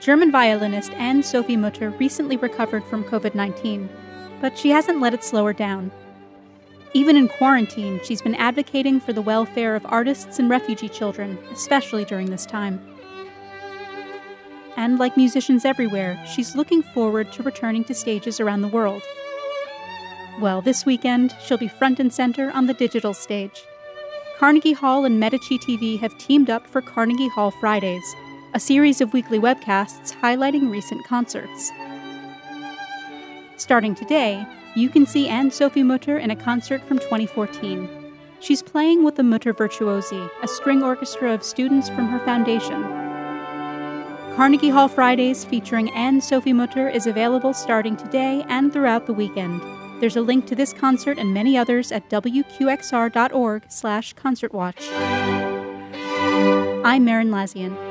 German violinist Anne Sophie Mutter recently recovered from COVID 19, but she hasn't let it slow her down. Even in quarantine, she's been advocating for the welfare of artists and refugee children, especially during this time. And like musicians everywhere, she's looking forward to returning to stages around the world. Well, this weekend, she'll be front and center on the digital stage. Carnegie Hall and Medici TV have teamed up for Carnegie Hall Fridays, a series of weekly webcasts highlighting recent concerts. Starting today, you can see Anne Sophie Mutter in a concert from 2014. She's playing with the Mutter Virtuosi, a string orchestra of students from her foundation. Carnegie Hall Fridays featuring Anne Sophie Mutter is available starting today and throughout the weekend. There's a link to this concert and many others at wqxr.org/concertwatch. I'm Merrin Lazyan.